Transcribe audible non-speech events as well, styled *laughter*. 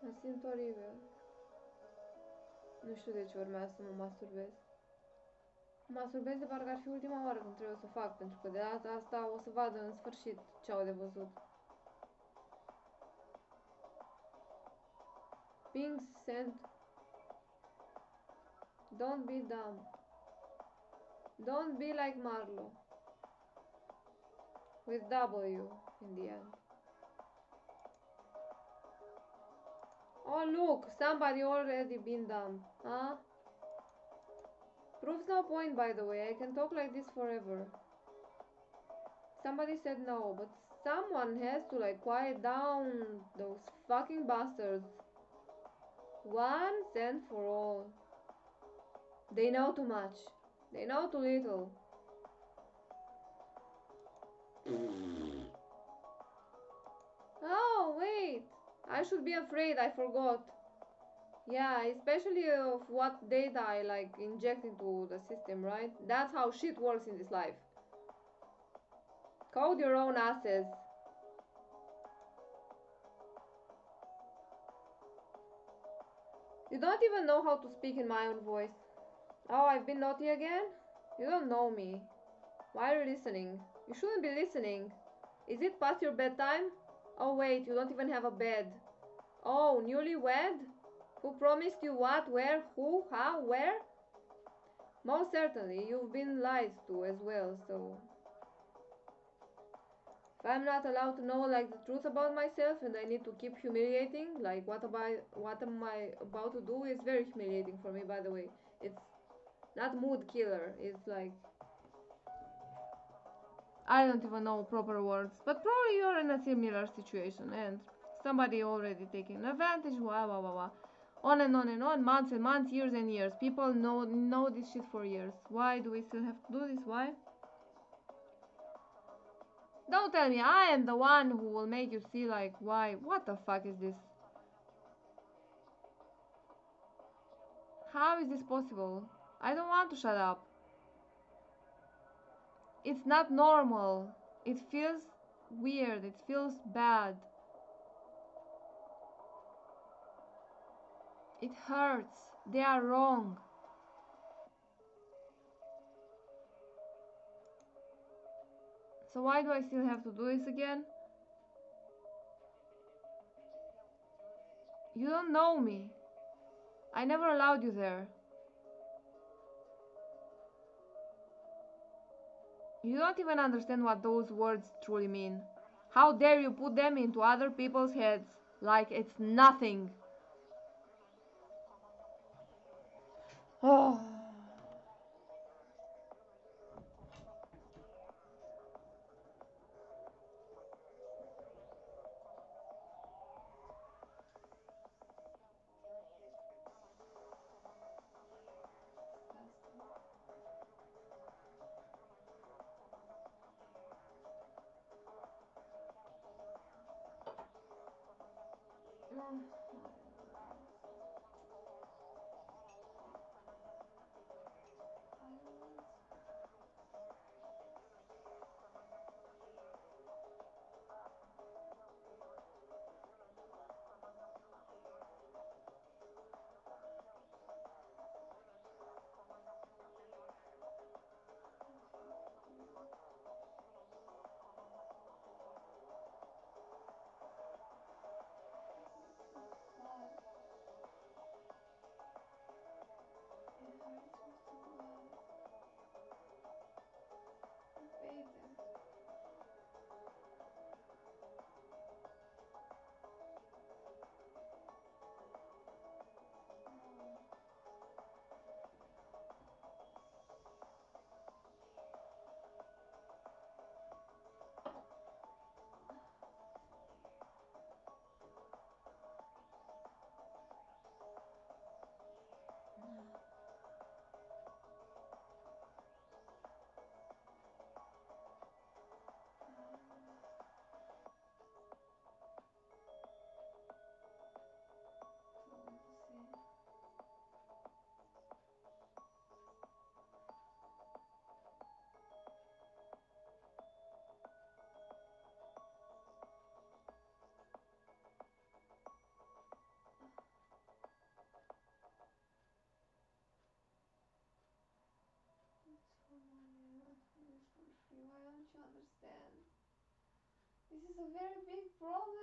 Mă simt oribil. Nu știu de ce urmează să mă masturbez. Mă masturbez de parcă ar fi ultima oară când trebuie să o fac, pentru că de data asta o să vadă în sfârșit ce au de văzut. Pink sent. Don't be dumb. Don't be like Marlo. With W in the end. Oh look, somebody already been dumb. Huh? Proves no point by the way, I can talk like this forever. Somebody said no, but someone has to like quiet down those fucking bastards. Once and for all. They know too much. They know too little. Mm. Oh, wait. I should be afraid, I forgot. Yeah, especially of what data I like inject into the system, right? That's how shit works in this life. Code your own asses. You don't even know how to speak in my own voice. Oh, I've been naughty again? You don't know me. Why are you listening? You shouldn't be listening. Is it past your bedtime? Oh, wait, you don't even have a bed. Oh, newlywed? Who promised you what, where, who, how, where? Most certainly, you've been lied to as well, so. If I'm not allowed to know like the truth about myself and I need to keep humiliating, like what about what am I about to do is very humiliating for me by the way. It's not mood killer, it's like I don't even know proper words, but probably you're in a similar situation and somebody already taking advantage, blah blah blah blah. On and on and on, months and months, years and years. People know know this shit for years. Why do we still have to do this? Why? Don't tell me I am the one who will make you see like why what the fuck is this? How is this possible? I don't want to shut up. It's not normal. It feels weird. It feels bad. It hurts. They are wrong. So why do I still have to do this again? You don't know me. I never allowed you there. You don't even understand what those words truly mean. How dare you put them into other people's heads like it's nothing? *sighs* Oh. this is a very big problem.